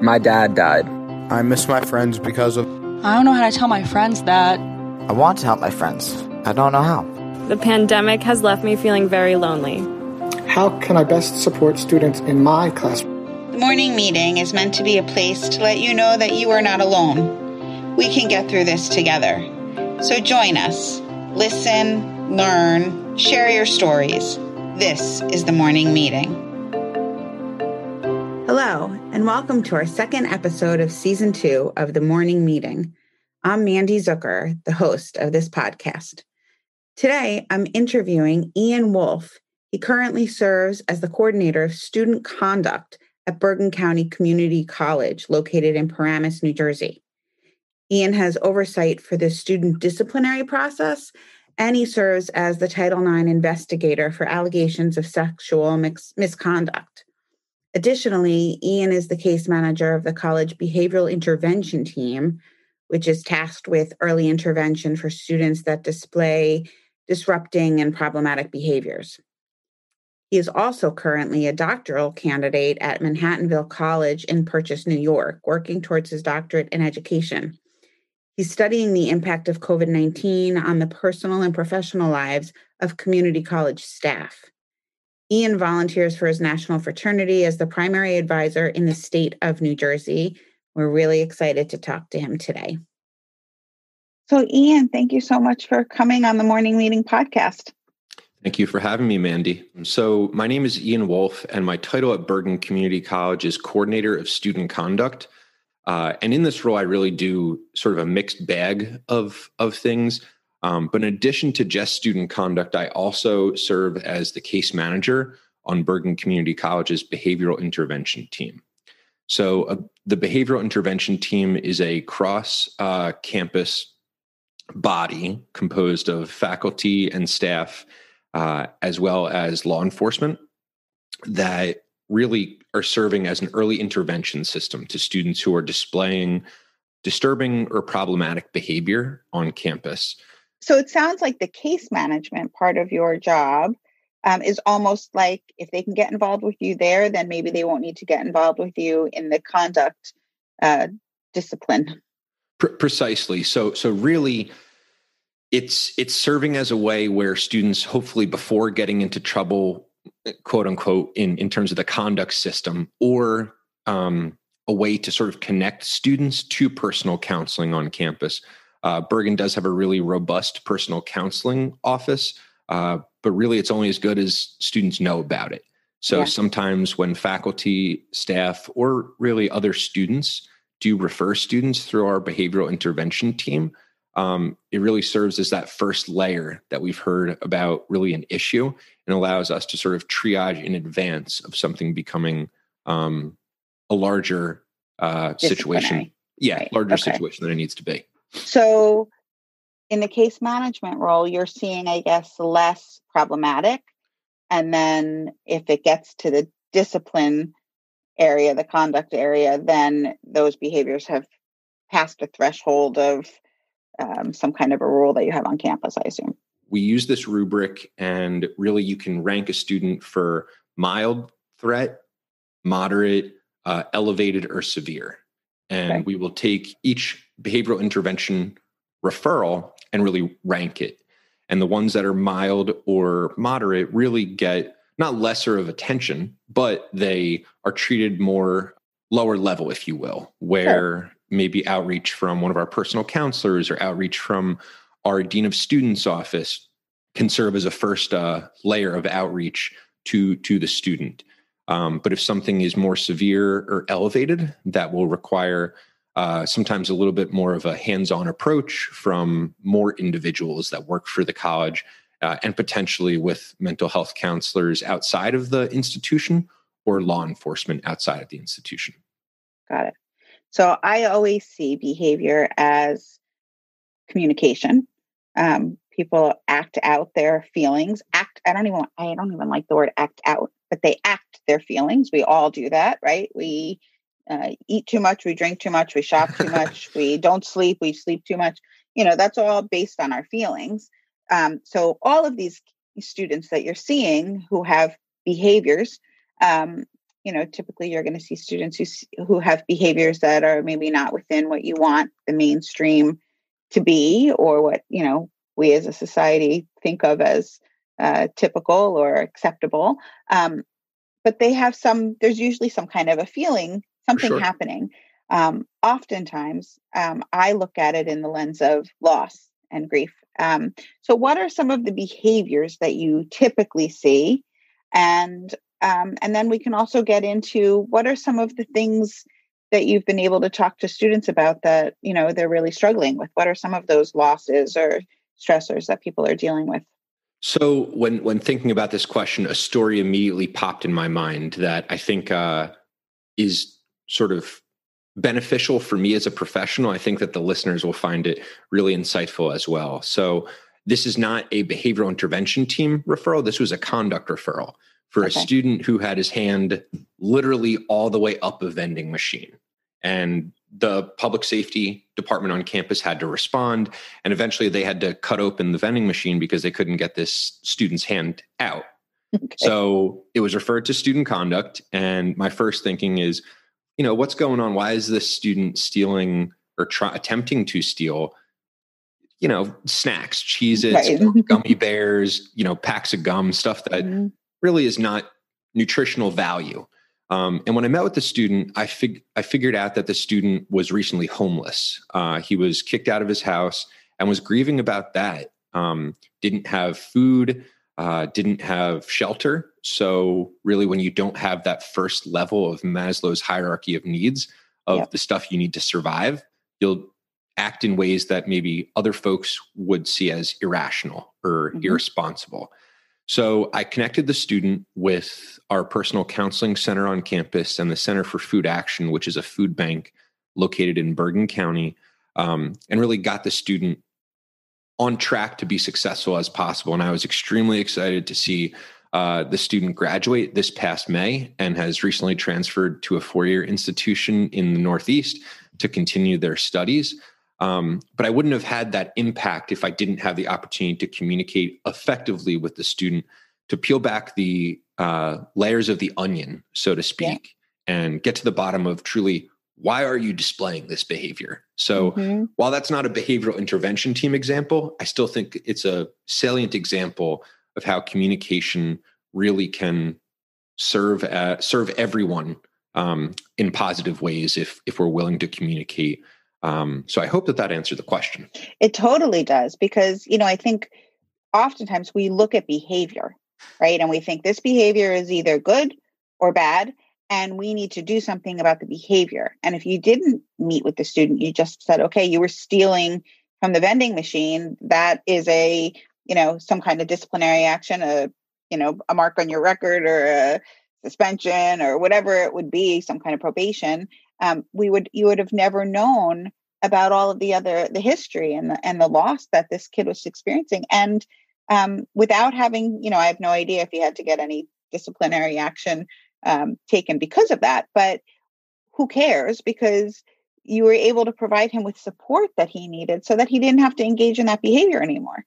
My dad died. I miss my friends because of. I don't know how to tell my friends that. I want to help my friends. I don't know how. The pandemic has left me feeling very lonely. How can I best support students in my class? The morning meeting is meant to be a place to let you know that you are not alone. We can get through this together. So join us. Listen, learn, share your stories. This is the morning meeting. Hello, and welcome to our second episode of season two of the morning meeting. I'm Mandy Zucker, the host of this podcast. Today, I'm interviewing Ian Wolf. He currently serves as the coordinator of student conduct at Bergen County Community College, located in Paramus, New Jersey. Ian has oversight for the student disciplinary process, and he serves as the Title IX investigator for allegations of sexual mix- misconduct. Additionally, Ian is the case manager of the college behavioral intervention team, which is tasked with early intervention for students that display disrupting and problematic behaviors. He is also currently a doctoral candidate at Manhattanville College in Purchase, New York, working towards his doctorate in education. He's studying the impact of COVID 19 on the personal and professional lives of community college staff. Ian volunteers for his national fraternity as the primary advisor in the state of New Jersey. We're really excited to talk to him today. So, Ian, thank you so much for coming on the Morning Meeting podcast. Thank you for having me, Mandy. So, my name is Ian Wolf, and my title at Bergen Community College is Coordinator of Student Conduct. Uh, and in this role, I really do sort of a mixed bag of, of things. Um, but in addition to just student conduct, I also serve as the case manager on Bergen Community College's behavioral intervention team. So, uh, the behavioral intervention team is a cross uh, campus body composed of faculty and staff, uh, as well as law enforcement, that really are serving as an early intervention system to students who are displaying disturbing or problematic behavior on campus. So it sounds like the case management part of your job um, is almost like if they can get involved with you there, then maybe they won't need to get involved with you in the conduct uh, discipline. precisely. So, so really, it's it's serving as a way where students, hopefully, before getting into trouble, quote unquote, in in terms of the conduct system, or um, a way to sort of connect students to personal counseling on campus. Uh, Bergen does have a really robust personal counseling office, uh, but really it's only as good as students know about it. So yeah. sometimes when faculty, staff, or really other students do refer students through our behavioral intervention team, um, it really serves as that first layer that we've heard about really an issue and allows us to sort of triage in advance of something becoming um, a larger uh, situation. Yeah, right. larger okay. situation than it needs to be. So, in the case management role, you're seeing, I guess, less problematic. And then if it gets to the discipline area, the conduct area, then those behaviors have passed a threshold of um, some kind of a rule that you have on campus, I assume. We use this rubric, and really you can rank a student for mild threat, moderate, uh, elevated, or severe. And okay. we will take each behavioral intervention referral and really rank it. And the ones that are mild or moderate really get not lesser of attention, but they are treated more lower level, if you will, where sure. maybe outreach from one of our personal counselors or outreach from our dean of students office can serve as a first uh, layer of outreach to to the student. Um, but if something is more severe or elevated, that will require uh, sometimes a little bit more of a hands-on approach from more individuals that work for the college uh, and potentially with mental health counselors outside of the institution or law enforcement outside of the institution. Got it. So i always see behavior as communication. Um, people act out their feelings. Act i don't even i don't even like the word act out but they act their feelings. We all do that right? We uh, eat too much, we drink too much, we shop too much, we don't sleep, we sleep too much. You know, that's all based on our feelings. Um, so, all of these students that you're seeing who have behaviors, um, you know, typically you're going to see students who who have behaviors that are maybe not within what you want the mainstream to be, or what you know we as a society think of as uh, typical or acceptable. Um, but they have some. There's usually some kind of a feeling, something sure. happening. Um, oftentimes, um, I look at it in the lens of loss and grief. Um, so, what are some of the behaviors that you typically see? And um, and then we can also get into what are some of the things that you've been able to talk to students about that you know they're really struggling with. What are some of those losses or stressors that people are dealing with? So when when thinking about this question, a story immediately popped in my mind that I think uh, is sort of beneficial for me as a professional. I think that the listeners will find it really insightful as well. So this is not a behavioral intervention team referral. This was a conduct referral for okay. a student who had his hand literally all the way up a vending machine. And the public safety department on campus had to respond. And eventually they had to cut open the vending machine because they couldn't get this student's hand out. Okay. So it was referred to student conduct. And my first thinking is, you know, what's going on? Why is this student stealing or try, attempting to steal? You know, snacks, cheeses, right. gummy bears, you know, packs of gum, stuff that mm-hmm really is not nutritional value. Um, and when I met with the student, I, fig- I figured out that the student was recently homeless. Uh, he was kicked out of his house and was grieving about that. Um, didn't have food, uh, didn't have shelter. So, really, when you don't have that first level of Maslow's hierarchy of needs of yep. the stuff you need to survive, you'll act in ways that maybe other folks would see as irrational or mm-hmm. irresponsible. So I connected the student with our personal counseling center on campus and the Center for Food Action, which is a food bank located in Bergen County, um, and really got the student on track to be successful as possible. And I was extremely excited to see uh, the student graduate this past May and has recently transferred to a four year institution in the Northeast to continue their studies. Um, but I wouldn't have had that impact if I didn't have the opportunity to communicate effectively with the student to peel back the uh, layers of the onion, so to speak, yeah. and get to the bottom of truly why are you displaying this behavior? So mm-hmm. while that's not a behavioral intervention team example, I still think it's a salient example of how communication really can serve uh, serve everyone um, in positive ways if if we're willing to communicate um, so I hope that that answered the question. It totally does because you know I think oftentimes we look at behavior, right, and we think this behavior is either good or bad, and we need to do something about the behavior. And if you didn't meet with the student, you just said, okay, you were stealing from the vending machine. That is a you know some kind of disciplinary action, a you know a mark on your record or a suspension or whatever it would be, some kind of probation um, we would you would have never known about all of the other the history and the and the loss that this kid was experiencing and um, without having you know i have no idea if he had to get any disciplinary action um, taken because of that but who cares? Because you were able to provide him with support that he needed so that he didn't have to engage in that behavior anymore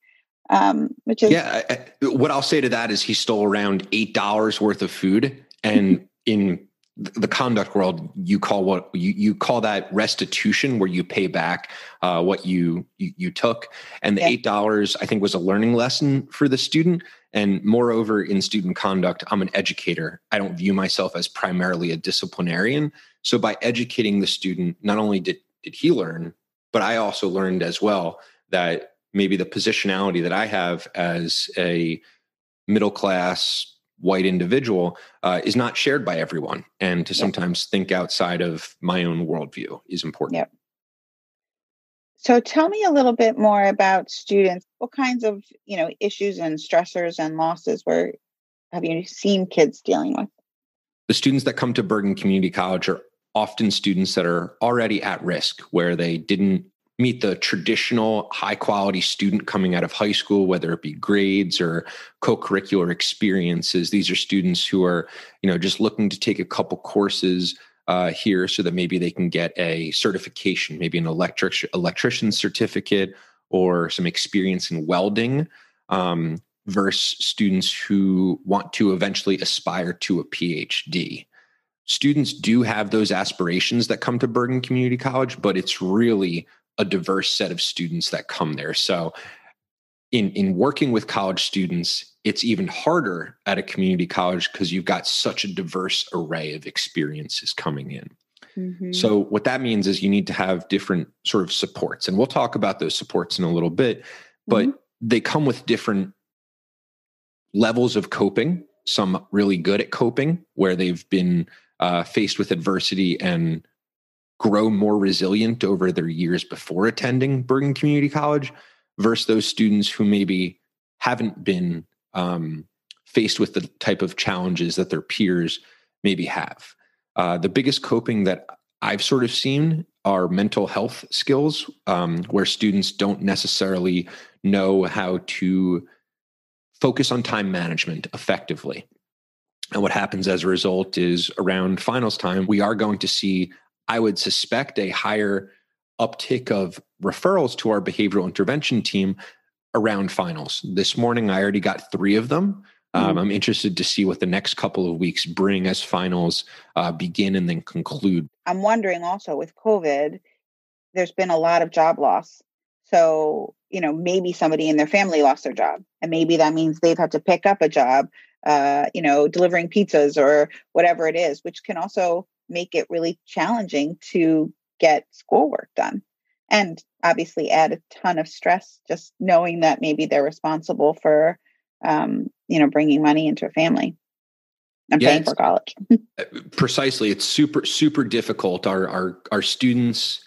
um, which is yeah I, what i'll say to that is he stole around eight dollars worth of food and in the conduct world you call what you, you call that restitution where you pay back uh, what you, you, you took. And the eight dollars i think was a learning lesson for the student and moreover in student conduct i'm an educator. I don't view myself as primarily a disciplinarian. So by educating the student not only did, did he learn but i also learned as well that maybe the positionality that i have as a middle class white individual uh, is not shared by everyone. And to sometimes think outside of my own worldview is important. Yep. So tell me a little bit more about students. What kinds of you know issues and stressors and losses were have you seen kids dealing with? The students that come to bergen community college are often students that are already at risk where they didn't meet the traditional high quality student coming out of high school whether it be grades or co-curricular experiences. These are students who are you know just looking to take a couple courses uh, here so that maybe they can get a certification maybe an electric electrician certificate or some experience in welding um, versus students who want to eventually aspire to a phd students do have those aspirations that come to Bergen Community College, but it's really a diverse set of students that come there. So in in working with college students, it's even harder at a community college because you've got such a diverse array of experiences coming in. Mm-hmm. So what that means is you need to have different sort of supports and we'll talk about those supports in a little bit, but mm-hmm. they come with different levels of coping, some really good at coping where they've been uh, faced with adversity and grow more resilient over their years before attending Bergen Community College versus those students who maybe haven't been um, faced with the type of challenges that their peers maybe have. Uh, the biggest coping that I've sort of seen are mental health skills, um, where students don't necessarily know how to focus on time management effectively. And what happens as a result is around finals time, we are going to see, I would suspect, a higher uptick of referrals to our behavioral intervention team around finals. This morning, I already got three of them. Um, mm-hmm. I'm interested to see what the next couple of weeks bring as finals uh, begin and then conclude. I'm wondering also with COVID, there's been a lot of job loss. So, you know, maybe somebody in their family lost their job, and maybe that means they've had to pick up a job uh, you know, delivering pizzas or whatever it is, which can also make it really challenging to get schoolwork done. And obviously add a ton of stress just knowing that maybe they're responsible for, um, you know, bringing money into a family. I'm yeah, paying for college. Uh, precisely. It's super, super difficult. Our, our, our students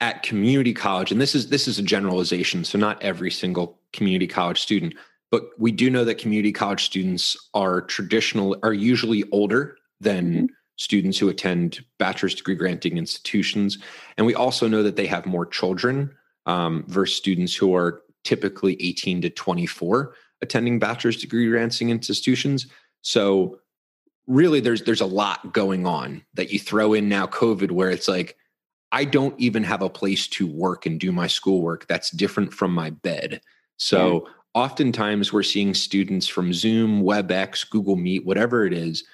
at community college, and this is, this is a generalization. So not every single community college student, but we do know that community college students are traditional are usually older than mm-hmm. Students who attend bachelor's degree granting institutions. And we also know that they have more children um, versus students who are typically 18 to 24 attending bachelor's degree granting institutions. So really there's there's a lot going on that you throw in now covid where it's like i don't even have a place to work and do my schoolwork. That's different from my bed. So yeah. oftentimes we're seeing students from Zoom, WebEx, Google Meet, whatever it is,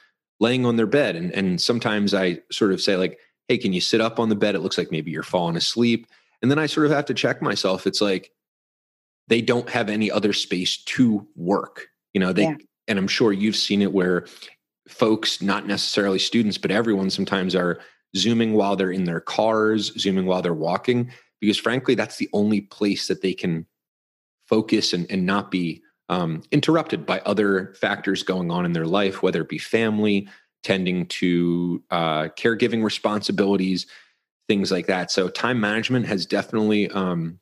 laying on their bed. And, and sometimes I sort of say, like, hey, can you sit up on the bed? It looks like maybe you're falling asleep. And then I sort of have to check myself. It's like they don't have any other space to work. You know, they yeah. and I'm sure you've seen it where folks, not necessarily students, but everyone sometimes are zooming while they're in their cars, zooming while they're walking, because frankly, that's the only place that they can focus and, and not be um, interrupted by other factors going on in their life, whether it be family, tending to uh, caregiving responsibilities, things like that. So, time management has definitely um,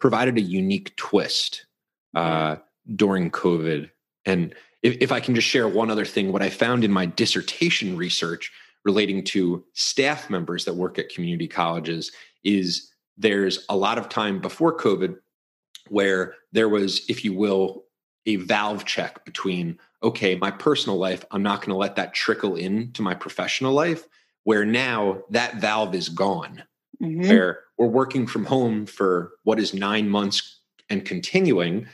provided a unique twist uh, during COVID. And if, if I can just share one other thing, what I found in my dissertation research relating to staff members that work at community colleges is there's a lot of time before COVID where there was, if you will, a valve check between, okay, my personal life, I'm not going to let that trickle into my professional life, where now that valve is gone, mm-hmm. where we're working from home for what is nine months and continuing.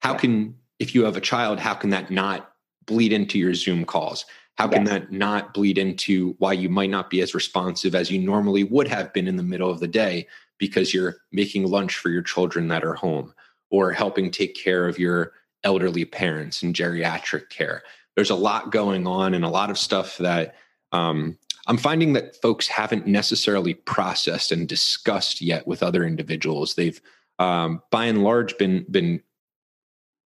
How yeah. can, if you have a child, how can that not bleed into your Zoom calls? How can yes. that not bleed into why you might not be as responsive as you normally would have been in the middle of the day because you're making lunch for your children that are home or helping take care of your elderly parents and geriatric care. There's a lot going on and a lot of stuff that um, I'm finding that folks haven't necessarily processed and discussed yet with other individuals. They've, um, by and large, been been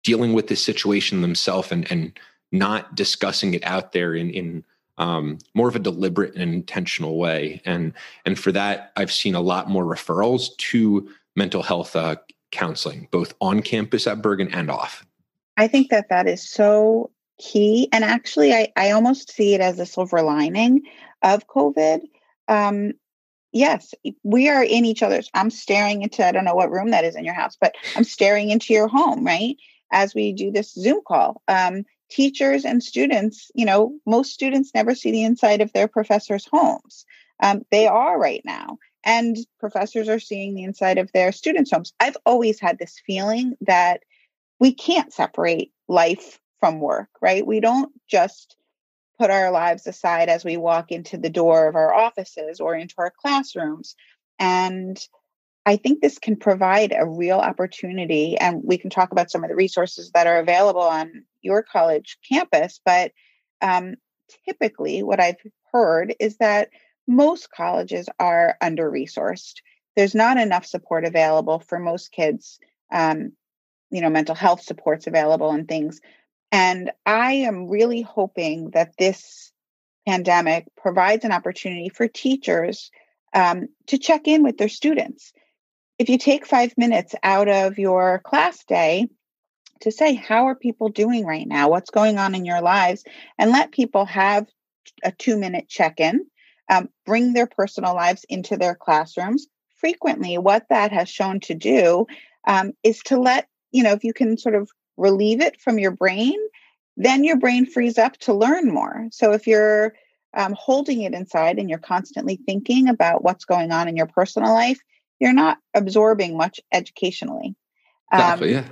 dealing with this situation themselves and and not discussing it out there in in um, more of a deliberate and intentional way. And and for that, I've seen a lot more referrals to mental health uh, counseling, both on campus at Bergen and off? I think that that is so key. And actually, I, I almost see it as a silver lining of COVID. Um, yes, we are in each other's. I'm staring into, I don't know what room that is in your house, but I'm staring into your home, right? As we do this Zoom call. Um, teachers and students, you know, most students never see the inside of their professors' homes. Um, they are right now and professors are seeing the inside of their students' homes. I've always had this feeling that we can't separate life from work, right? We don't just put our lives aside as we walk into the door of our offices or into our classrooms. And I think this can provide a real opportunity, and we can talk about some of the resources that are available on your college campus. But um, typically, what I've heard is that most colleges are under resourced. There's not enough support available for most kids. Um, you know, mental health supports available and things. And I am really hoping that this pandemic provides an opportunity for teachers um, to check in with their students if you take five minutes out of your class day to say, how are people doing right now? What's going on in your lives? And let people have a two minute check in, um, bring their personal lives into their classrooms. Frequently, what that has shown to do um, is to let, you know, if you can sort of relieve it from your brain, then your brain frees up to learn more. So if you're um, holding it inside and you're constantly thinking about what's going on in your personal life, you're not absorbing much educationally. Exactly, um, yeah.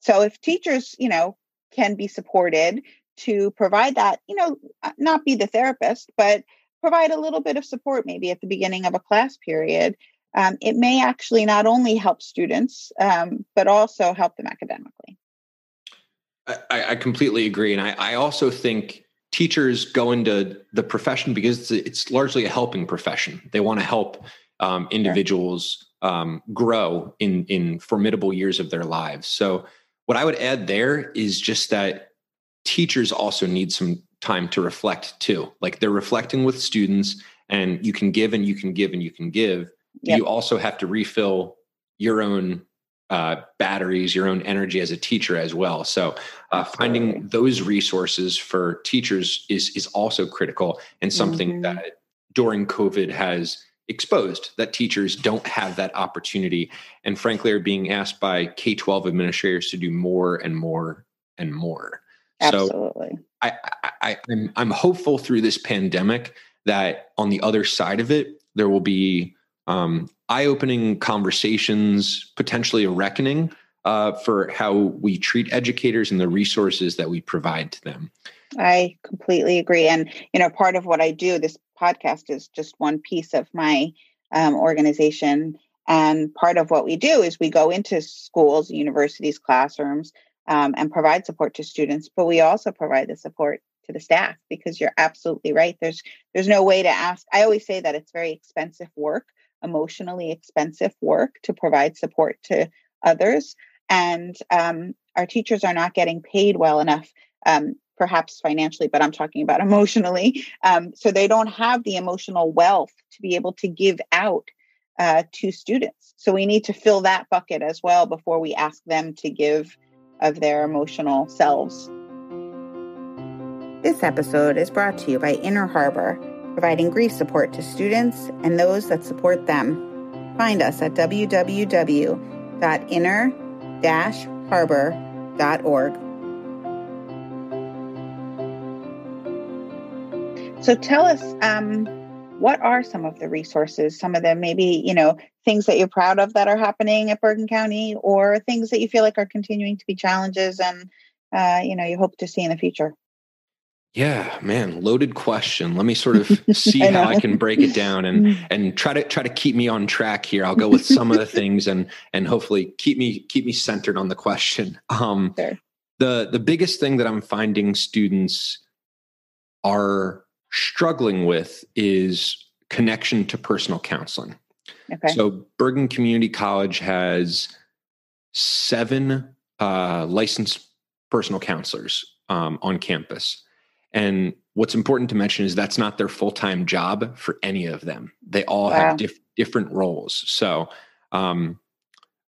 So if teachers, you know, can be supported to provide that, you know, uh, not be the therapist, but provide a little bit of support maybe at the beginning of a class period, um, it may actually not only help students, um, but also help them academically. I, I completely agree. And I, I, also think teachers go into the profession because it's, it's largely a helping profession. They want to help um, individuals um, grow in in formidable years of their lives. So what I would add there is just that teachers also need some time to reflect too. Like they're reflecting with students, and you can give and you can give and you can give. Yep. You also have to refill your own uh, batteries, your own energy as a teacher as well. So uh, finding those resources for teachers is is also critical and something mm-hmm. that during COVID has exposed that teachers don't have that opportunity and frankly are being asked by k-12 administrators to do more and more and more Absolutely. so I, I, I'm, I'm hopeful through this pandemic that on the other side of it there will be um, eye-opening conversations potentially a reckoning uh, for how we treat educators and the resources that we provide to them I completely agree. And, you know, part of what I do, this podcast is just one piece of my um, organization. And part of what we do is we go into schools, universities, classrooms, um, and provide support to students. But we also provide the support to the staff because you're absolutely right. There's there's no way to ask. I always say that it's very expensive work, emotionally expensive work to provide support to others, and um, our teachers are not getting paid well enough. Um, perhaps financially, but I'm talking about emotionally. Um, so they don't have the emotional wealth to be able to give out uh, to students. So we need to fill that bucket as well before we ask them to give of their emotional selves. This episode is brought to you by Inner Harbor, providing grief support to students and those that support them. Find us at www.inner-harbor.org. So tell us, um, what are some of the resources, some of them maybe, you know, things that you're proud of that are happening at Bergen County or things that you feel like are continuing to be challenges and, uh, you know, you hope to see in the future? Yeah, man, loaded question. Let me sort of see I how I can break it down and mm. and try to try to keep me on track here. I'll go with some of the things and and hopefully keep me keep me centered on the question. Um sure. the the biggest thing that I'm finding students are struggling with is connection to personal counseling. Okay. So Bergen Community College has seven uh, licensed personal counselors um, on campus. And what's important to mention is that's not their full time job for any of them. They all wow. have diff- different roles. So um,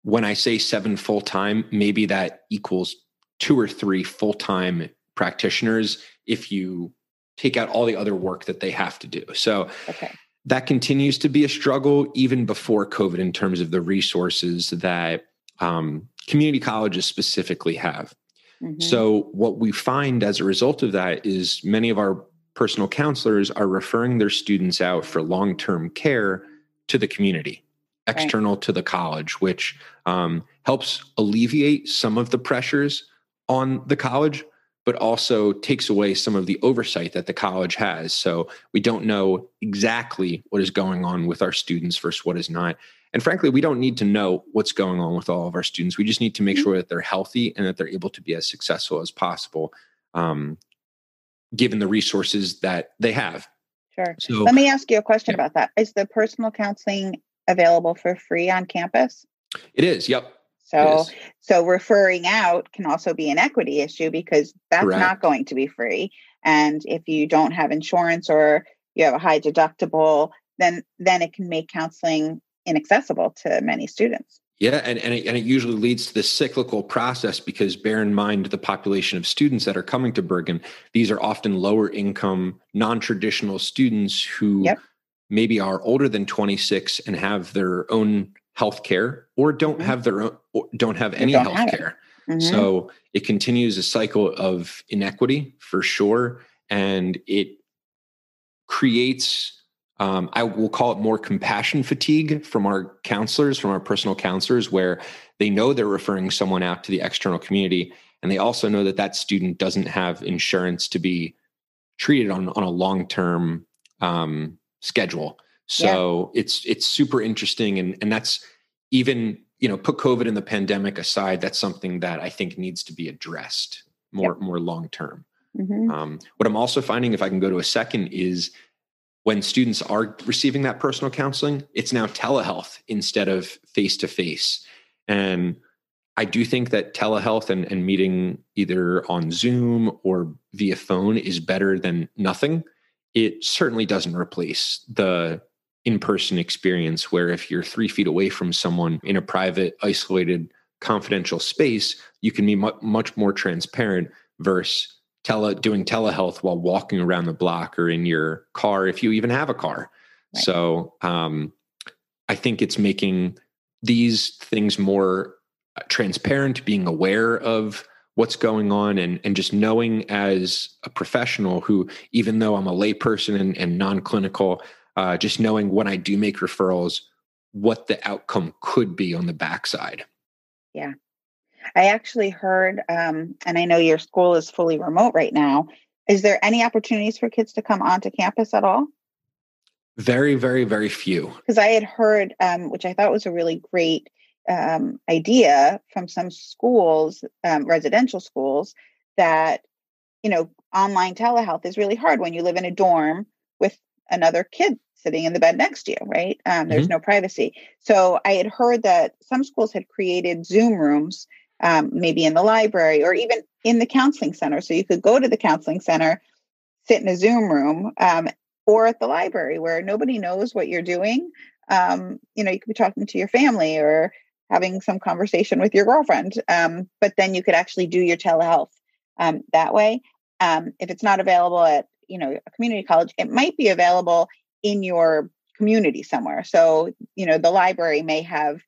when I say seven full time, maybe that equals two or three full time practitioners if you take out all the other work that they have to do. So okay. that continues to be a struggle even before COVID in terms of the resources that um, community colleges specifically have. Mm-hmm. So what we find as a result of that is many of our personal counselors are referring their students out for long-term care to the community external right. to the college which um, helps alleviate some of the pressures on the college but also takes away some of the oversight that the college has. So we don't know exactly what is going on with our students versus what is not. And frankly, we don't need to know what's going on with all of our students. We just need to make mm-hmm. sure that they're healthy and that they're able to be as successful as possible, um, given the resources that they have. Sure. So, Let me ask you a question yeah. about that. Is the personal counseling available for free on campus? It is. Yep. So, so referring out can also be an equity issue because that's Correct. not going to be free. And if you don't have insurance or you have a high deductible, then then it can make counseling inaccessible to many students. Yeah, and, and, it, and it usually leads to this cyclical process because bear in mind the population of students that are coming to Bergen. These are often lower income, non traditional students who yep. maybe are older than 26 and have their own health care or don't mm-hmm. have their own don't have any don't health care mm-hmm. so it continues a cycle of inequity for sure and it creates um, i will call it more compassion fatigue from our counselors from our personal counselors where they know they're referring someone out to the external community and they also know that that student doesn't have insurance to be treated on, on a long-term um, schedule so yeah. it's it's super interesting, and and that's even you know put COVID and the pandemic aside. That's something that I think needs to be addressed more more long term. Mm-hmm. Um, what I'm also finding, if I can go to a second, is when students are receiving that personal counseling, it's now telehealth instead of face to face. And I do think that telehealth and, and meeting either on Zoom or via phone is better than nothing. It certainly doesn't replace the in person experience where if you're three feet away from someone in a private, isolated, confidential space, you can be mu- much more transparent versus tele doing telehealth while walking around the block or in your car if you even have a car. Right. So um, I think it's making these things more uh, transparent, being aware of what's going on and, and just knowing as a professional who, even though I'm a layperson and, and non-clinical, uh, just knowing when I do make referrals, what the outcome could be on the backside. Yeah. I actually heard, um, and I know your school is fully remote right now. Is there any opportunities for kids to come onto campus at all? Very, very, very few. Because I had heard, um, which I thought was a really great um, idea from some schools, um, residential schools, that you know online telehealth is really hard when you live in a dorm with another kid sitting in the bed next to you, right? Um, there's mm-hmm. no privacy. So I had heard that some schools had created Zoom rooms, um, maybe in the library or even in the counseling center. So you could go to the counseling center, sit in a Zoom room, um, or at the library where nobody knows what you're doing. Um, you know, you could be talking to your family or having some conversation with your girlfriend, um, but then you could actually do your telehealth um, that way. if it's not available at you know a community college, it might be available in your community somewhere. So, you know, the library may have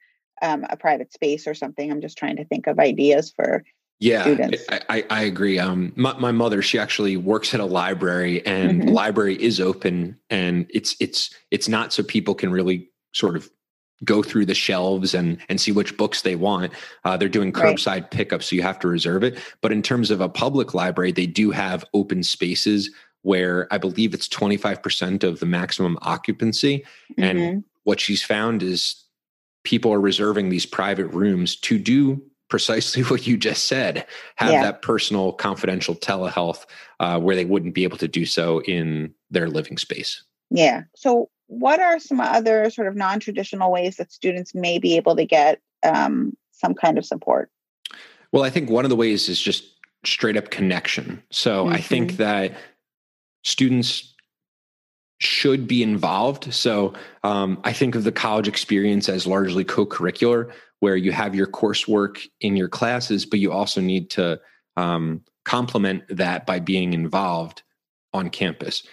um, a private space or something. I'm just trying to think of ideas for yeah, I, I, agree. Um, my, my, mother, she actually works at a library, and mm-hmm. the library is open, and it's it's it's not so people can really sort of go through the shelves and and see which books they want. Uh, they're doing curbside right. pickup, so you have to reserve it. But in terms of a public library, they do have open spaces where I believe it's 25% of the maximum occupancy. Mm-hmm. And what she's found is people are reserving these private rooms to do precisely what you just said have yeah. that personal, confidential telehealth uh, where they wouldn't be able to do so in their living space. Yeah. So, what are some other sort of non traditional ways that students may be able to get um, some kind of support? Well, I think one of the ways is just straight up connection. So, mm-hmm. I think mm-hmm. that students should be involved. So um, I think of the college experience as largely co curricular, where you have your coursework in your classes, but you also need to um, complement that by being involved on campus.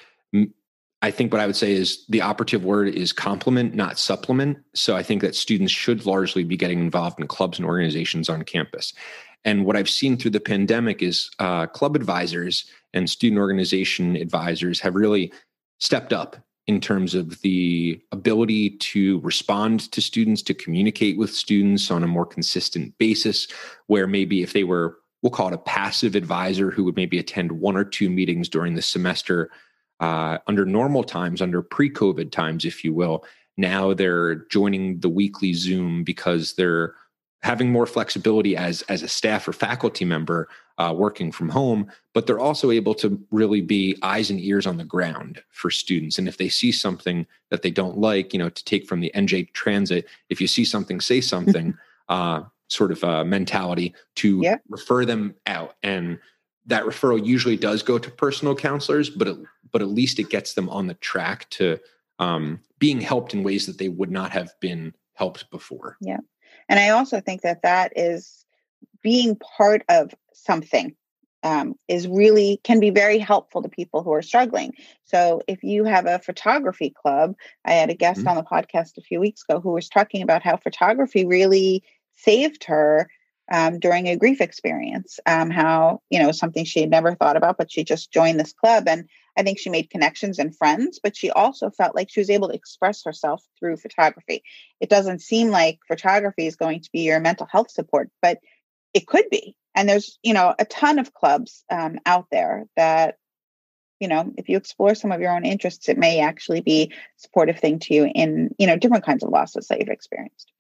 I think what I would say is the operative word is complement, not supplement. So I think that students should largely be getting involved in clubs and organizations on campus. And what I've seen through the pandemic is uh, club advisors and student organization advisors have really stepped up in terms of the ability to respond to students, to communicate with students on a more consistent basis, where maybe if they were we'll call it a passive advisor who would maybe attend one or two meetings during the semester uh, under normal times, under pre COVID times, if you will. Now they're joining the weekly Zoom because they're having more flexibility as as a staff or faculty member uh, working from home but they're also able to really be eyes and ears on the ground for students. And if they see something that they don't like you know to take from the nj transit if you see something say something uh, sort of uh, mentality to yeah. refer them out. And that referral usually does go to personal counselors but it, but at least it gets them on the track to um, being helped in ways that they would not have been helped before. Yeah and I also think that that is being part of something um, is really can be very helpful to people who are struggling. So if you have a photography club, I had a guest mm-hmm. on the podcast a few weeks ago who was talking about how photography really saved her um, during a grief experience. Um, how you know something she had never thought about, but she just joined this club, and I think she made connections and friends, but she also felt like she was able to express herself through photography. It doesn't seem like photography is going to be your mental health support, but it could be. And there's, you know, a ton of clubs um, out there that, you know, if you explore some of your own interests, it may actually be a supportive thing to you in, you know, different kinds of losses that you've experienced.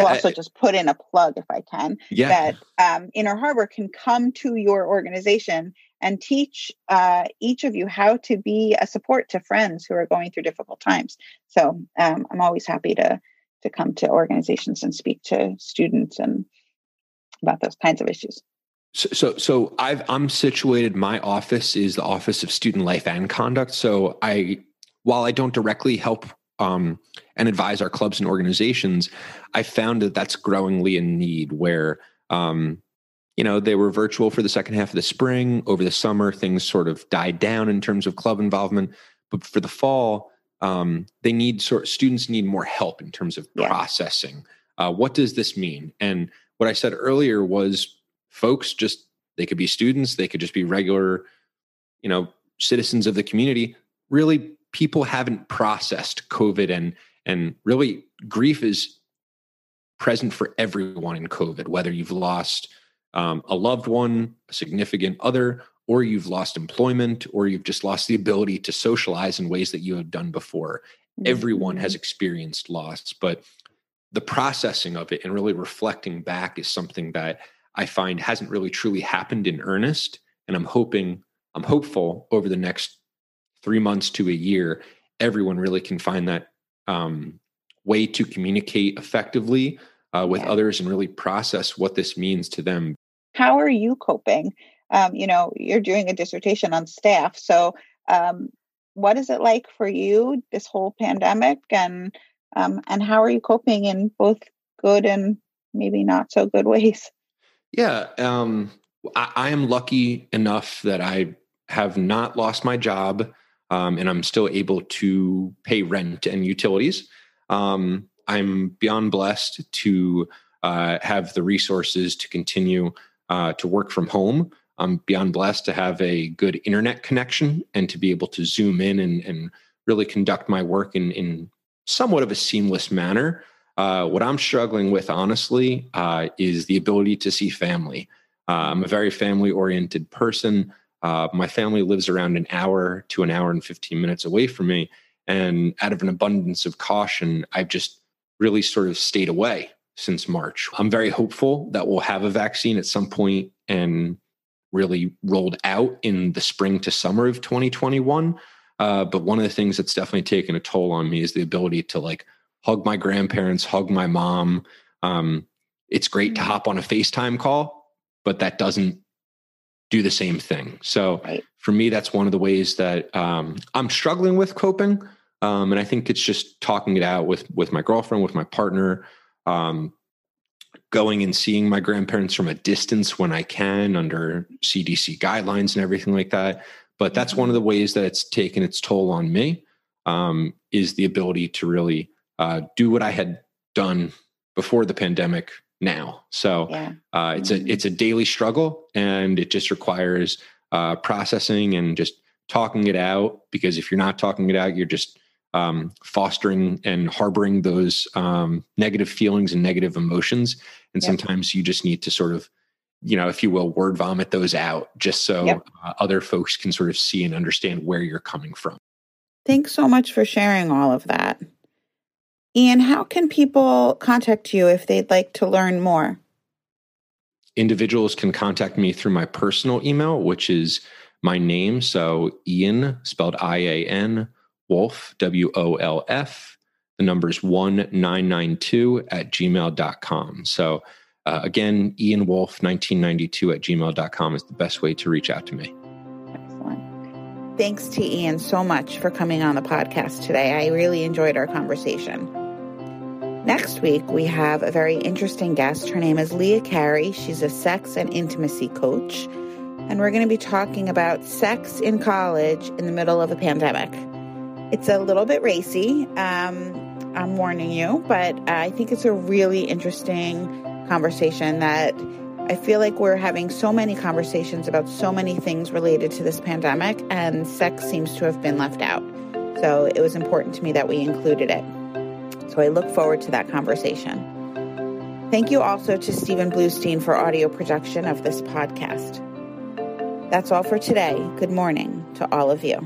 I'll also just put in a plug if I can yeah. that um, Inner Harbor can come to your organization and teach uh, each of you how to be a support to friends who are going through difficult times. So um, I'm always happy to to come to organizations and speak to students and about those kinds of issues. So, so, so I've, I'm situated. My office is the Office of Student Life and Conduct. So I, while I don't directly help um, and advise our clubs and organizations, I found that that's growingly in need where um, you know, they were virtual for the second half of the spring. Over the summer, things sort of died down in terms of club involvement. But for the fall, um, they need sort students need more help in terms of yeah. processing. Uh, what does this mean? And what I said earlier was, folks, just they could be students, they could just be regular, you know, citizens of the community. Really, people haven't processed COVID, and and really, grief is present for everyone in COVID. Whether you've lost um, a loved one, a significant other, or you've lost employment, or you've just lost the ability to socialize in ways that you have done before. Mm-hmm. Everyone has experienced loss, but the processing of it and really reflecting back is something that I find hasn't really truly happened in earnest. And I'm hoping, I'm hopeful over the next three months to a year, everyone really can find that um, way to communicate effectively uh, with yeah. others and really process what this means to them. How are you coping? Um, you know, you're doing a dissertation on staff. So, um, what is it like for you this whole pandemic, and um, and how are you coping in both good and maybe not so good ways? Yeah, um, I, I am lucky enough that I have not lost my job, um, and I'm still able to pay rent and utilities. Um, I'm beyond blessed to uh, have the resources to continue uh, to work from home. I'm beyond blessed to have a good internet connection and to be able to zoom in and, and really conduct my work in, in somewhat of a seamless manner. Uh, what I'm struggling with, honestly, uh, is the ability to see family. Uh, I'm a very family oriented person. Uh, my family lives around an hour to an hour and 15 minutes away from me. And out of an abundance of caution, I've just really sort of stayed away since March. I'm very hopeful that we'll have a vaccine at some point and really rolled out in the spring to summer of 2021. Uh, but one of the things that's definitely taken a toll on me is the ability to like hug my grandparents, hug my mom. Um, it's great to mm-hmm. hop on a FaceTime call, but that doesn't do the same thing. So right. for me, that's one of the ways that um, I'm struggling with coping. Um, and I think it's just talking it out with with my girlfriend, with my partner, um, going and seeing my grandparents from a distance when I can under CDC guidelines and everything like that. But that's one of the ways that it's taken its toll on me um, is the ability to really uh, do what I had done before the pandemic now. So yeah. uh, it's a mm-hmm. it's a daily struggle, and it just requires uh, processing and just talking it out. Because if you're not talking it out, you're just um, fostering and harboring those um, negative feelings and negative emotions. And sometimes you just need to sort of you know, if you will, word vomit those out just so Yep. uh, other folks can sort of see and understand where you're coming from. Thanks so much for sharing all of that. Ian, how can people contact you if they'd like to learn more? Individuals can contact me through my personal email, which is my name. So Ian, spelled I A N, Wolf, W O L F. The number is 1992 at gmail.com. So uh, again, Ian Wolf, 1992 at gmail.com is the best way to reach out to me. Thanks to Ian so much for coming on the podcast today. I really enjoyed our conversation. Next week, we have a very interesting guest. Her name is Leah Carey. She's a sex and intimacy coach. And we're going to be talking about sex in college in the middle of a pandemic. It's a little bit racy. Um, I'm warning you, but I think it's a really interesting conversation that I feel like we're having so many conversations about so many things related to this pandemic, and sex seems to have been left out. So it was important to me that we included it. So I look forward to that conversation. Thank you also to Stephen Bluestein for audio production of this podcast. That's all for today. Good morning to all of you.